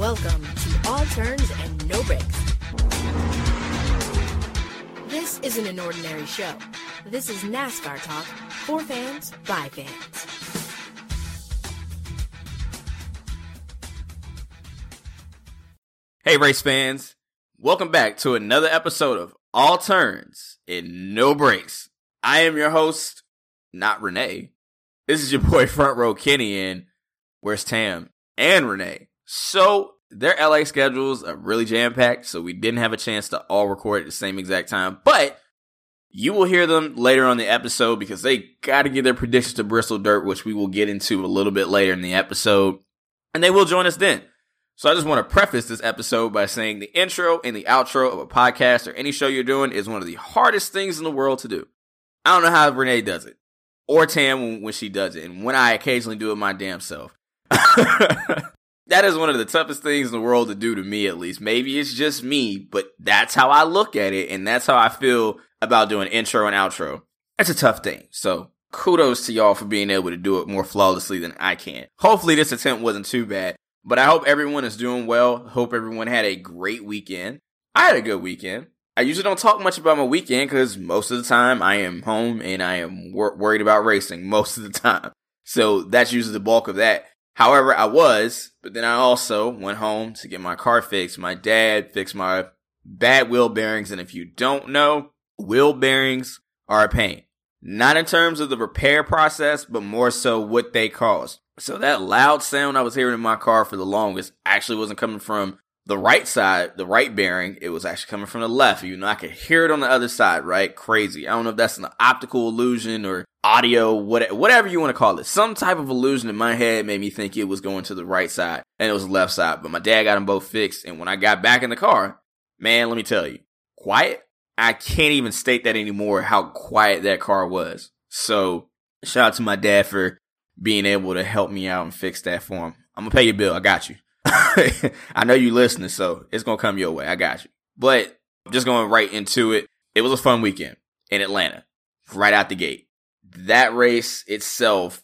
Welcome to All Turns and No Breaks. This isn't an ordinary show. This is NASCAR talk for fans by fans. Hey, race fans. Welcome back to another episode of All Turns and No Breaks. I am your host, not Renee. This is your boy Front Row Kenny and where's Tam and Renee? So their LA schedules are really jam packed, so we didn't have a chance to all record at the same exact time. But you will hear them later on the episode because they got to give their predictions to Bristol Dirt, which we will get into a little bit later in the episode. And they will join us then. So I just want to preface this episode by saying the intro and the outro of a podcast or any show you're doing is one of the hardest things in the world to do. I don't know how Renee does it or Tam when she does it, and when I occasionally do it my damn self. that is one of the toughest things in the world to do to me, at least. Maybe it's just me, but that's how I look at it, and that's how I feel about doing intro and outro. That's a tough thing. So kudos to y'all for being able to do it more flawlessly than I can. Hopefully this attempt wasn't too bad, but I hope everyone is doing well. Hope everyone had a great weekend. I had a good weekend. I usually don't talk much about my weekend because most of the time I am home and I am wor- worried about racing most of the time. So that's usually the bulk of that. However, I was, but then I also went home to get my car fixed. My dad fixed my bad wheel bearings. And if you don't know, wheel bearings are a pain. Not in terms of the repair process, but more so what they cause. So that loud sound I was hearing in my car for the longest actually wasn't coming from the right side, the right bearing. It was actually coming from the left. You know, I could hear it on the other side, right? Crazy. I don't know if that's an optical illusion or audio, whatever you want to call it. Some type of illusion in my head made me think it was going to the right side and it was the left side. But my dad got them both fixed. And when I got back in the car, man, let me tell you, quiet I can't even state that anymore how quiet that car was. So shout out to my dad for being able to help me out and fix that for him. I'm gonna pay your bill. I got you. I know you're listening, so it's gonna come your way. I got you. But just going right into it, it was a fun weekend in Atlanta, right out the gate. That race itself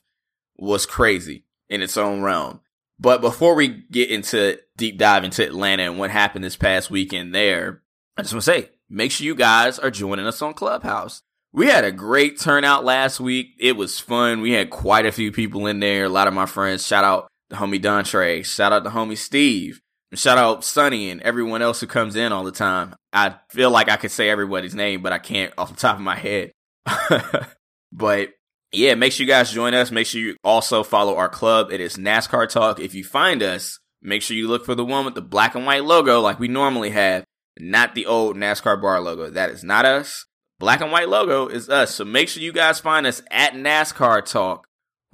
was crazy in its own realm. But before we get into deep dive into Atlanta and what happened this past weekend there, I just want to say make sure you guys are joining us on Clubhouse. We had a great turnout last week. It was fun. We had quite a few people in there. A lot of my friends. Shout out the homie Dontre. Shout out the homie Steve. And shout out Sonny and everyone else who comes in all the time. I feel like I could say everybody's name, but I can't off the top of my head. but yeah, make sure you guys join us. Make sure you also follow our club. It is NASCAR Talk. If you find us, make sure you look for the one with the black and white logo like we normally have not the old NASCAR bar logo. That is not us. Black and white logo is us. So make sure you guys find us at NASCAR Talk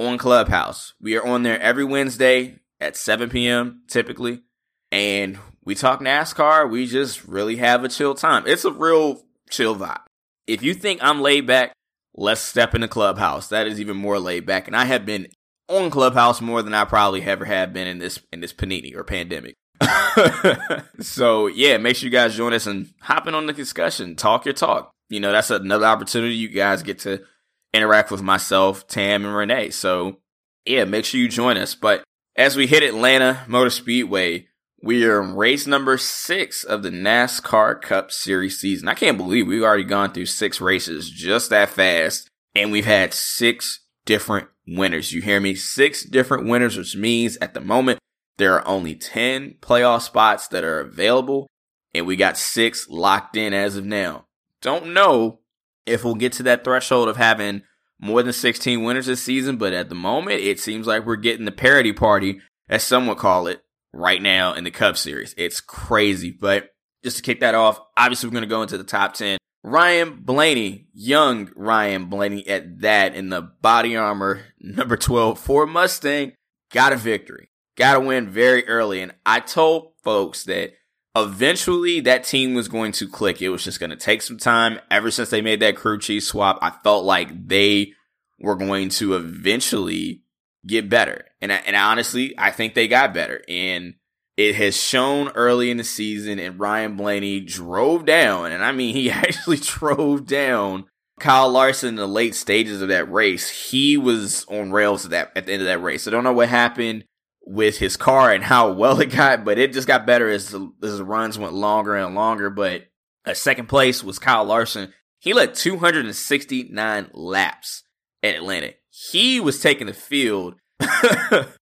on Clubhouse. We are on there every Wednesday at 7 p.m. typically. And we talk NASCAR. We just really have a chill time. It's a real chill vibe. If you think I'm laid back, let's step in the clubhouse. That is even more laid back. And I have been on Clubhouse more than I probably ever have been in this in this panini or pandemic. so yeah, make sure you guys join us and hop in on the discussion. Talk your talk. You know, that's another opportunity you guys get to interact with myself, Tam, and Renee. So yeah, make sure you join us. But as we hit Atlanta Motor Speedway, we are in race number six of the NASCAR Cup Series season. I can't believe we've already gone through six races just that fast, and we've had six different winners. You hear me? Six different winners, which means at the moment there are only 10 playoff spots that are available, and we got six locked in as of now. Don't know if we'll get to that threshold of having more than 16 winners this season, but at the moment, it seems like we're getting the parity party, as some would call it, right now in the Cup Series. It's crazy, but just to kick that off, obviously we're going to go into the top 10. Ryan Blaney, young Ryan Blaney at that in the body armor number 12 for Mustang, got a victory. Got a win very early. And I told folks that eventually that team was going to click. It was just going to take some time. Ever since they made that crew chief swap, I felt like they were going to eventually get better. And I, and honestly, I think they got better. And it has shown early in the season and Ryan Blaney drove down, and I mean, he actually drove down Kyle Larson in the late stages of that race. He was on rails at that, at the end of that race. I don't know what happened with his car and how well it got, but it just got better as the, as the runs went longer and longer. But a second place was Kyle Larson. He led 269 laps at Atlanta. He was taking the field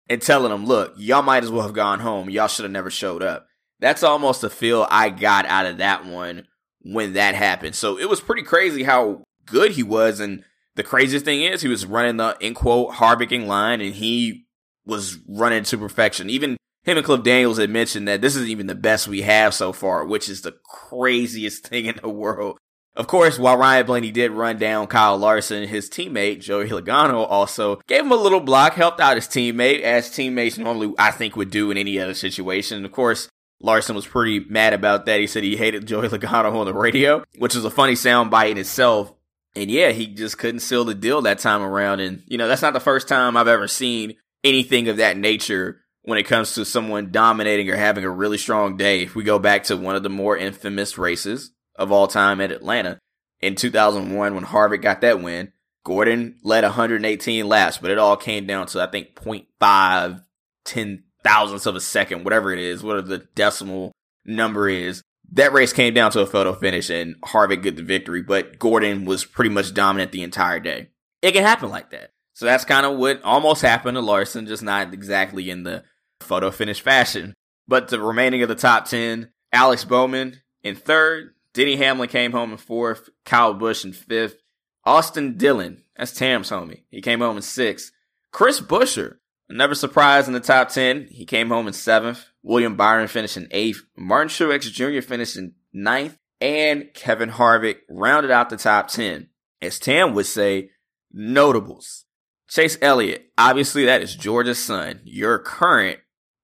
and telling them, look, y'all might as well have gone home. Y'all should have never showed up. That's almost the feel I got out of that one when that happened. So it was pretty crazy how good he was. And the craziest thing is he was running the, in quote, Harvicking line and he was running to perfection. Even him and Cliff Daniels had mentioned that this is even the best we have so far, which is the craziest thing in the world. Of course, while Ryan Blaney did run down Kyle Larson, his teammate, Joey Logano, also gave him a little block, helped out his teammate, as teammates normally, I think, would do in any other situation. And of course, Larson was pretty mad about that. He said he hated Joey Logano on the radio, which is a funny soundbite in itself. And yeah, he just couldn't seal the deal that time around. And, you know, that's not the first time I've ever seen anything of that nature when it comes to someone dominating or having a really strong day. If we go back to one of the more infamous races of all time at Atlanta in 2001 when Harvick got that win, Gordon led 118 laps, but it all came down to, I think, 0.5, 10 thousandths of a second, whatever it is, whatever the decimal number is. That race came down to a photo finish and Harvick got the victory, but Gordon was pretty much dominant the entire day. It can happen like that. So that's kind of what almost happened to Larson, just not exactly in the photo finish fashion. But the remaining of the top 10, Alex Bowman in third, Denny Hamlin came home in fourth, Kyle Busch in fifth, Austin Dillon, that's Tam's homie, he came home in sixth, Chris Buescher, another surprise in the top 10, he came home in seventh, William Byron finished in eighth, Martin Truex Jr. finished in ninth, and Kevin Harvick rounded out the top 10. As Tam would say, notables. Chase Elliott, obviously that is Georgia's son, your current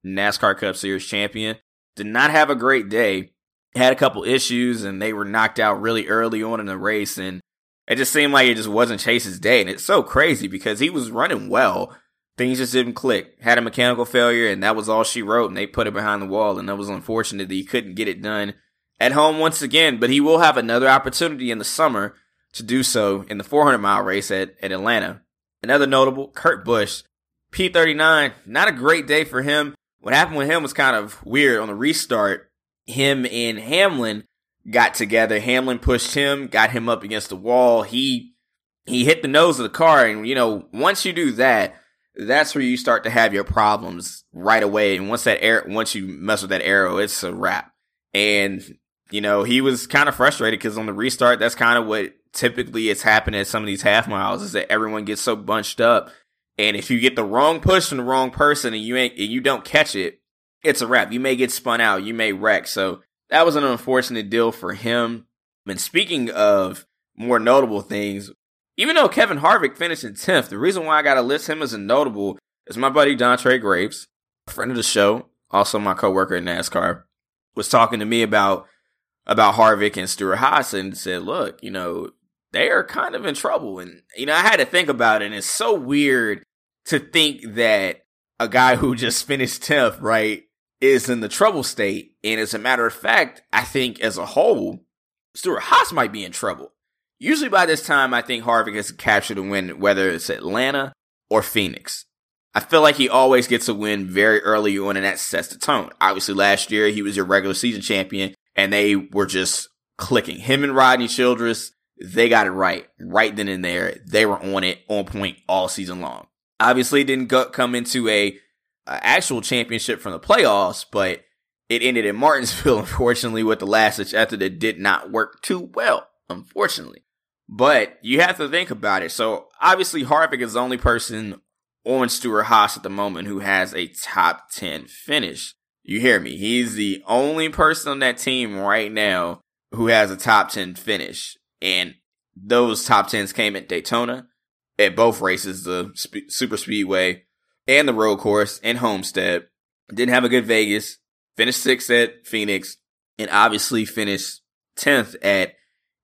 NASCAR Cup Series champion, did not have a great day. Had a couple issues and they were knocked out really early on in the race and it just seemed like it just wasn't Chase's day. And it's so crazy because he was running well. Things just didn't click. Had a mechanical failure and that was all she wrote and they put it behind the wall and that was unfortunate that he couldn't get it done at home once again, but he will have another opportunity in the summer to do so in the 400 mile race at, at Atlanta. Another notable, Kurt Busch, P39, not a great day for him. What happened with him was kind of weird on the restart. Him and Hamlin got together. Hamlin pushed him, got him up against the wall. He, he hit the nose of the car. And, you know, once you do that, that's where you start to have your problems right away. And once that air, once you mess with that aero, it's a wrap. And, you know, he was kind of frustrated because on the restart, that's kind of what typically it's happening at some of these half miles is that everyone gets so bunched up. And if you get the wrong push from the wrong person and you ain't, and you don't catch it, it's a wrap. You may get spun out. You may wreck. So that was an unfortunate deal for him. And speaking of more notable things, even though Kevin Harvick finished in 10th, the reason why I got to list him as a notable is my buddy Dontre Graves, a friend of the show, also my coworker in NASCAR, was talking to me about about Harvick and Stewart-Haas and said, look, you know, they are kind of in trouble. And, you know, I had to think about it. And it's so weird to think that a guy who just finished 10th, right, is in the trouble state. And as a matter of fact, I think as a whole, Stewart-Haas might be in trouble. Usually by this time, I think Harvick has captured a win, whether it's Atlanta or Phoenix. I feel like he always gets a win very early on, and that sets the tone. Obviously, last year he was your regular season champion, and they were just clicking. Him and Rodney Childers, they got it right, right then and there. They were on it, on point all season long. Obviously, didn't come into a, a actual championship from the playoffs, but it ended in Martinsville, unfortunately, with the last ditch effort that did not work too well, unfortunately. But you have to think about it. So obviously, Harvick is the only person on Stewart-Haas at the moment who has a top 10 finish. You hear me? He's the only person on that team right now who has a top 10 finish. And those top 10s came at Daytona, at both races, the sp- super speedway and the road course and Homestead. Didn't have a good Vegas, finished sixth at Phoenix, and obviously finished 10th at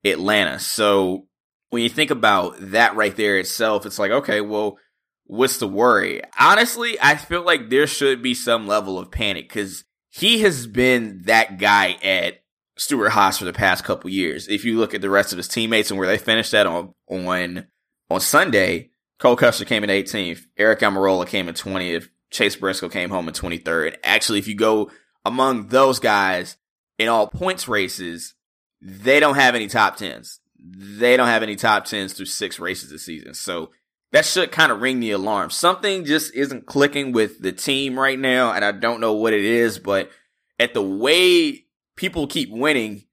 Atlanta. So when you think about that right there itself, it's like, okay, well, what's the worry? Honestly, I feel like there should be some level of panic because he has been that guy at Stewart-Haas for the past couple years. If you look at the rest of his teammates and where they finished at on on on Sunday, Cole Custer came in 18th, Aric Almirola came in 20th, Chase Briscoe came home in 23rd. Actually, if you go among those guys in all points races, they don't have any top tens. They don't have any top tens through six races this season. So that should kind of ring the alarm. Something just isn't clicking with the team right now, and I don't know what it is, but at the way people keep winning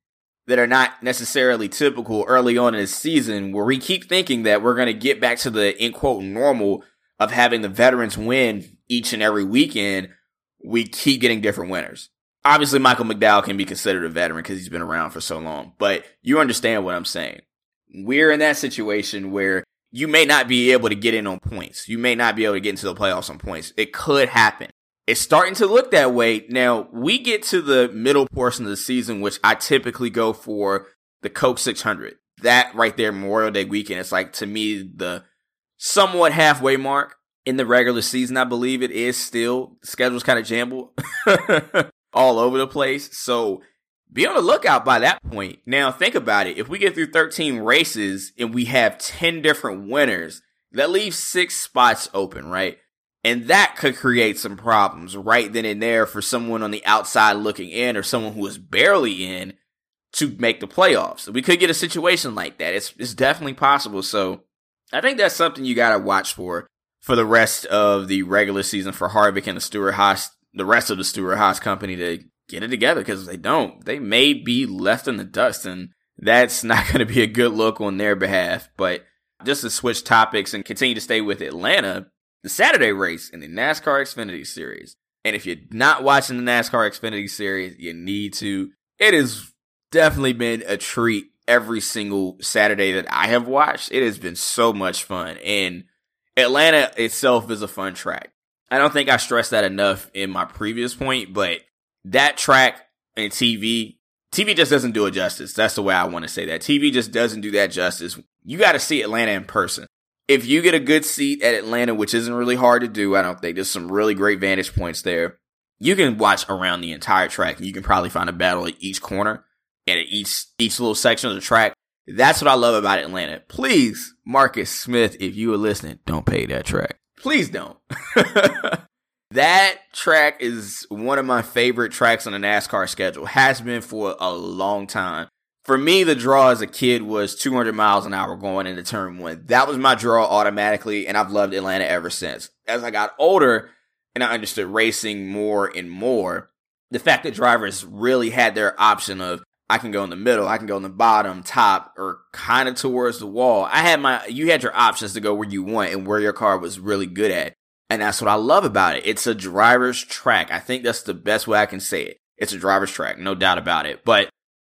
that are not necessarily typical early on in the season, where we keep thinking that we're going to get back to the in quote normal of having the veterans win each and every weekend, we keep getting different winners obviously Michael McDowell can be considered a veteran because he's been around for so long, but you understand what I'm saying. We're in that situation where you may not be able to get in on points. You may not be able to get into the playoffs on points. It could happen. It's starting to look that way. Now, we get to the middle portion of the season, which I typically go for the Coke 600. That right there, Memorial Day weekend, it's like to me the somewhat halfway mark in the regular season. I believe it is still. Schedule's kind of jumbled. all over the place. So be on the lookout by that point. Now think about it. If we get through 13 races and we have 10 different winners, that leaves six spots open, right? And that could create some problems right then and there for someone on the outside looking in or someone who is barely in to make the playoffs. We could get a situation like that. It's, it's definitely possible. So I think that's something you got to watch for for the rest of the regular season for Harvick and the Stewart Haas the rest of the Stewart Haas company to get it together because if they don't. They may be left in the dust, and that's not going to be a good look on their behalf. But just to switch topics and continue to stay with Atlanta, the Saturday race in the NASCAR Xfinity Series. And if you're not watching the NASCAR Xfinity Series, you need to. It has definitely been a treat every single Saturday that I have watched. It has been so much fun. And Atlanta itself is a fun track. I don't think I stressed that enough in my previous point, but that track and TV, TV just doesn't do it justice. That's the way I want to say that. TV just doesn't do that justice. You got to see Atlanta in person. If you get a good seat at Atlanta, which isn't really hard to do, I don't think there's some really great vantage points there. You can watch around the entire track you can probably find a battle at each corner and at each, each little section of the track. That's what I love about Atlanta. Please, Marcus Smith, if you are listening, don't pay that track. Please don't. that track is one of my favorite tracks on the NASCAR schedule. Has been for a long time. For me, the draw as a kid was 200 miles an hour going into turn one. That was my draw automatically, and I've loved Atlanta ever since. As I got older and I understood racing more and more, the fact that drivers really had their option of I can go in the middle, I can go in the bottom, top, or kind of towards the wall. I had my, you had your options to go where you want and where your car was really good at. And that's what I love about it. It's a driver's track. I think that's the best way I can say it. It's a driver's track, no doubt about it. But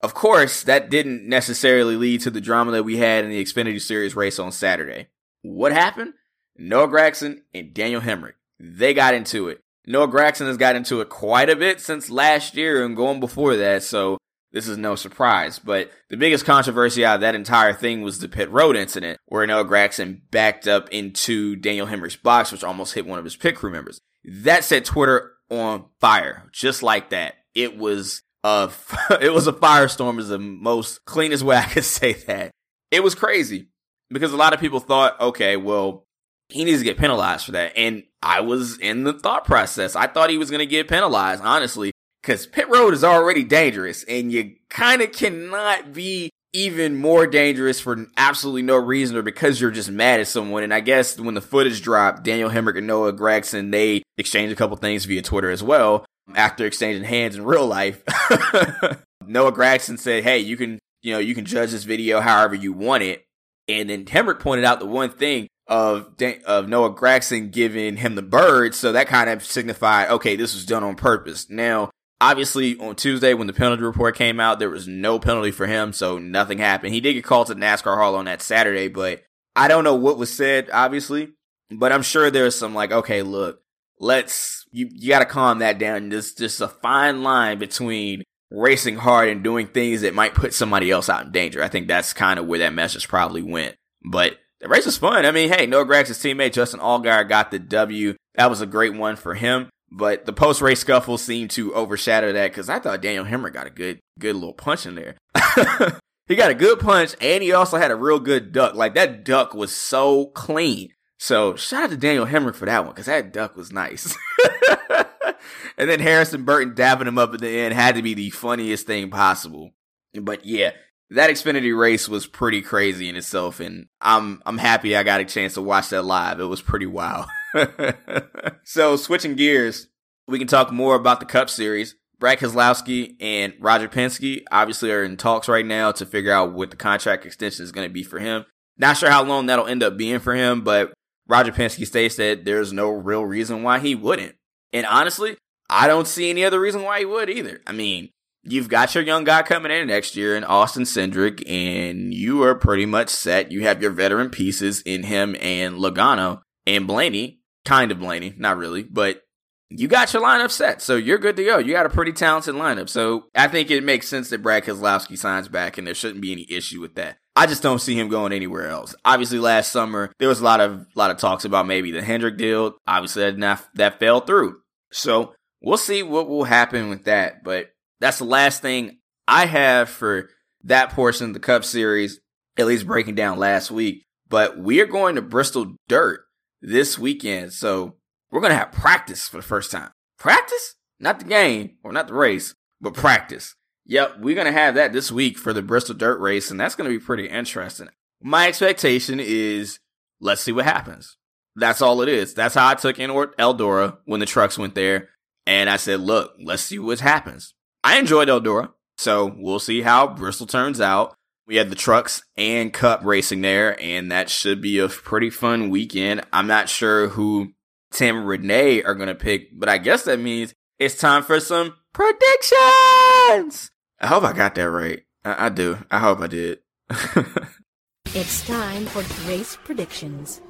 of course, that didn't necessarily lead to the drama that we had in the Xfinity Series race on Saturday. What happened? Noah Gragson and Daniel Hemric. They got into it. Noah Gragson has got into it quite a bit since last year and going before that. So this is no surprise, but the biggest controversy out of that entire thing was the pit road incident where Noah Gragson backed up into Daniel Hemric's box, which almost hit one of his pit crew members. That set Twitter on fire, just like that. It was a, it was a firestorm is the most cleanest way I could say that. It was crazy because a lot of people thought, okay, well, he needs to get penalized for that. And I was in the thought process. I thought he was going to get penalized, honestly, Cause pit road is already dangerous and you kind of cannot be even more dangerous for absolutely no reason or because you're just mad at someone. And I guess when the footage dropped, Daniel Hemric and Noah Gragson, they exchanged a couple things via Twitter as well Um, after exchanging hands in real life. Noah Gragson said, Hey, you can, you know, you can judge this video however you want it. And then Hemric pointed out the one thing of Dan- of Noah Gragson giving him the bird, so that kind of signified, okay, this was done on purpose. Now, Obviously, on Tuesday when the penalty report came out, there was no penalty for him, so nothing happened. He did get called to NASCAR hauler on that Saturday, but I don't know what was said, obviously. But I'm sure there's some like, okay, look, let's you you got to calm that down. There's just a fine line between racing hard and doing things that might put somebody else out in danger. I think that's kind of where that message probably went. But the race was fun. I mean, hey, Noah Gragson's teammate Justin Allgaier got the W. That was a great one for him. But the post race scuffle seemed to overshadow that because I thought Daniel Hemric got a good, good little punch in there. he got a good punch and he also had a real good duck. Like that duck was so clean. So shout out to Daniel Hemric for that one because that duck was nice. and then Harrison Burton dabbing him up at the end had to be the funniest thing possible. But yeah, that Xfinity race was pretty crazy in itself, and I'm I'm happy I got a chance to watch that live. It was pretty wild. so switching gears, we can talk more about the Cup Series. Brad Keselowski and Roger Penske obviously are in talks right now to figure out what the contract extension is going to be for him. Not sure how long that'll end up being for him, but Roger Penske states that there's no real reason why he wouldn't. And honestly, I don't see any other reason why he would either. I mean, you've got your young guy coming in next year in Austin Cindric, and you are pretty much set. You have your veteran pieces in him and Logano and Blaney, kind of Blaney, not really, but you got your lineup set, so you're good to go. You got a pretty talented lineup, so I think it makes sense that Brad Keselowski signs back, and there shouldn't be any issue with that. I just don't see him going anywhere else. Obviously, last summer there was a lot of lot of talks about maybe the Hendrick deal. Obviously, that that fell through. So we'll see what will happen with that. But that's the last thing I have for that portion of the Cup Series. At least breaking down last week. But we are going to Bristol Dirt this weekend, so we're gonna have practice for the first time. Practice, not the game or not the race, but practice. Yep, we're going to have that this week for the Bristol Dirt Race, and that's going to be pretty interesting. My expectation is let's see what happens. That's all it is. That's how I took in Eldora when the trucks went there. And I said, look, let's see what happens. I enjoyed Eldora, so we'll see how Bristol turns out. We had the trucks and cup racing there, and that should be a pretty fun weekend. I'm not sure who Tam Renee are going to pick, but I guess that means it's time for some predictions. I hope I got that right. I, I do. I hope I did. it's time for race predictions.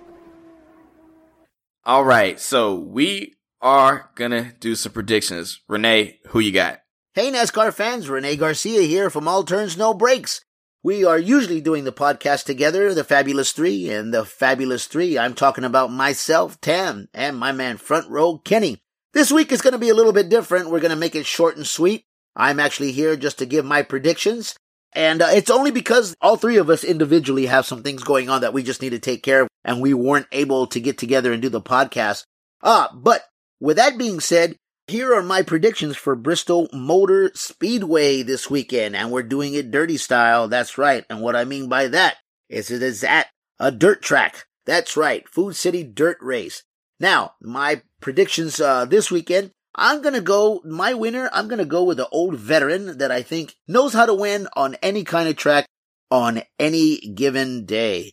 All right, so we are gonna do some predictions. Renee, who you got? Hey NASCAR fans, Renee Garcia here from All Turns No Breaks. We are usually doing the podcast together, the Fabulous Three, and the Fabulous Three. I'm talking about myself, Tam, and my man Front Row Kenny. This week is going to be a little bit different. We're going to make it short and sweet. I'm actually here just to give my predictions. And uh, it's only because all three of us individually have some things going on that we just need to take care of and we weren't able to get together and do the podcast. Ah, but with that being said, here are my predictions for Bristol Motor Speedway this weekend, and we're doing it dirty style. That's right. And what I mean by that is it is at a dirt track. That's right. Food City Dirt Race. Now, my predictions uh, this weekend. I'm gonna go my winner. I'm gonna go with the old veteran that I think knows how to win on any kind of track on any given day,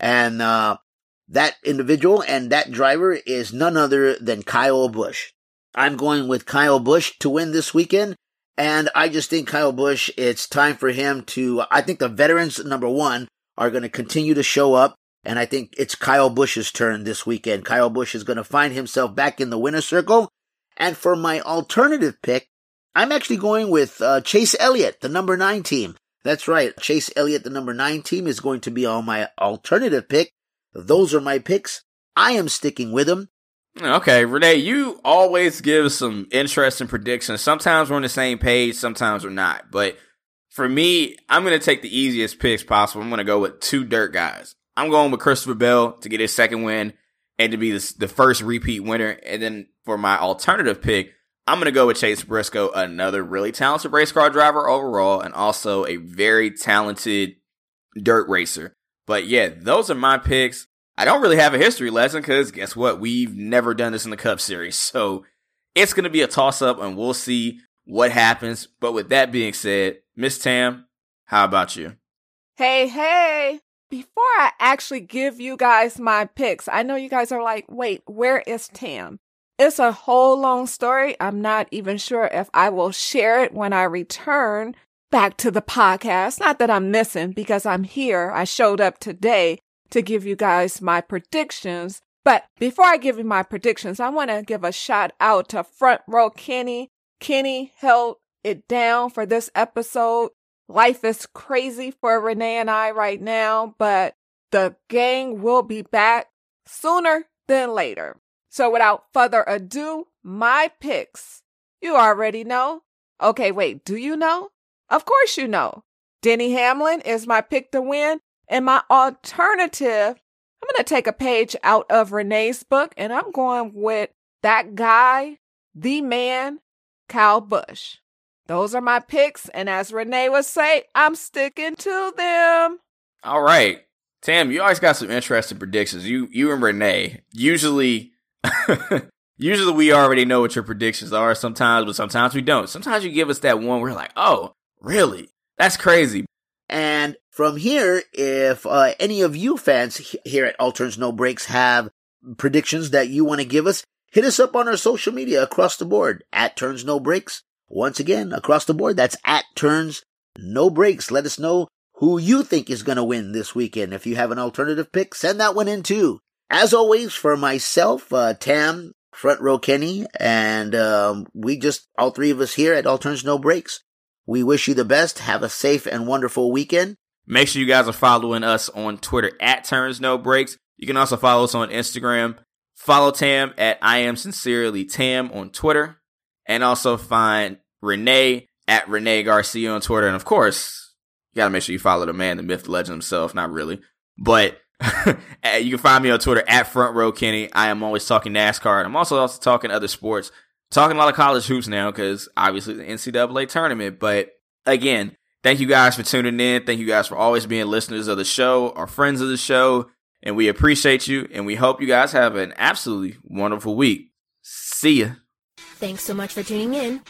and uh, that individual and that driver is none other than Kyle Busch. I'm going with Kyle Busch to win this weekend, and I just think Kyle Busch. It's time for him to. I think the veterans number one are going to continue to show up. And I think it's Kyle Busch's turn this weekend. Kyle Busch is going to find himself back in the winner's circle. And for my alternative pick, I'm actually going with uh, Chase Elliott, the number nine team. That's right. Chase Elliott, the number nine team, is going to be on my alternative pick. Those are my picks. I am sticking with them. Okay, Renee, you always give some interesting predictions. Sometimes we're on the same page, sometimes we're not. But for me, I'm going to take the easiest picks possible. I'm going to go with two dirt guys. I'm going with Christopher Bell to get his second win and to be the, the first repeat winner. And then for my alternative pick, I'm going to go with Chase Briscoe, another really talented race car driver overall, and also a very talented dirt racer. But yeah, those are my picks. I don't really have a history lesson because guess what? We've never done this in the Cup Series. So it's going to be a toss up and we'll see what happens. But with that being said, Miss Tam, how about you? Hey, hey before I actually give you guys my picks, I know you guys are like, wait, where is Tam? It's a whole long story. I'm not even sure if I will share it when I return back to the podcast. Not that I'm missing because I'm here. I showed up today to give you guys my predictions. But before I give you my predictions, I want to give a shout out to Front Row Kenny. Kenny held it down for this episode. Life is crazy for Renee and I right now, but the gang will be back sooner than later. So without further ado, my picks. You already know. Okay, wait, do you know? Of course you know. Denny Hamlin is my pick to win, and my alternative, I'm going to take a page out of Renee's book and I'm going with that guy, the man, Kyle Busch. Those are my picks. And as Renee would say, I'm sticking to them. All right. Tam, you always got some interesting predictions. You you and Renee. Usually usually we already know what your predictions are sometimes, but sometimes we don't. Sometimes you give us that one we're like, oh, really? That's crazy. And from here, if uh, any of you fans here at All Turns No Breaks have predictions that you want to give us, hit us up on our social media across the board at Turns No Breaks. Once again, across the board, that's at Turns No Breaks. Let us know who you think is going to win this weekend. If you have an alternative pick, send that one in too. As always, for myself, uh, Tam, Front Row Kenny, and um, we just, all three of us here at All Turns No Breaks, we wish you the best. Have a safe and wonderful weekend. Make sure you guys are following us on Twitter at Turns No Breaks. You can also follow us on Instagram. Follow Tam at I am sincerely Tam on Twitter. And also find Renee at Renee Garcia on Twitter. And of course, you gotta make sure you follow the man, the myth, the legend himself. Not really, but you can find me on Twitter at Front Row Kenny. I am always talking NASCAR. I'm also also talking other sports, talking a lot of college hoops now because obviously the NCAA tournament. But again, thank you guys for tuning in. Thank you guys for always being listeners of the show, or friends of the show, and we appreciate you. And we hope you guys have an absolutely wonderful week. See ya. Thanks so much for tuning in.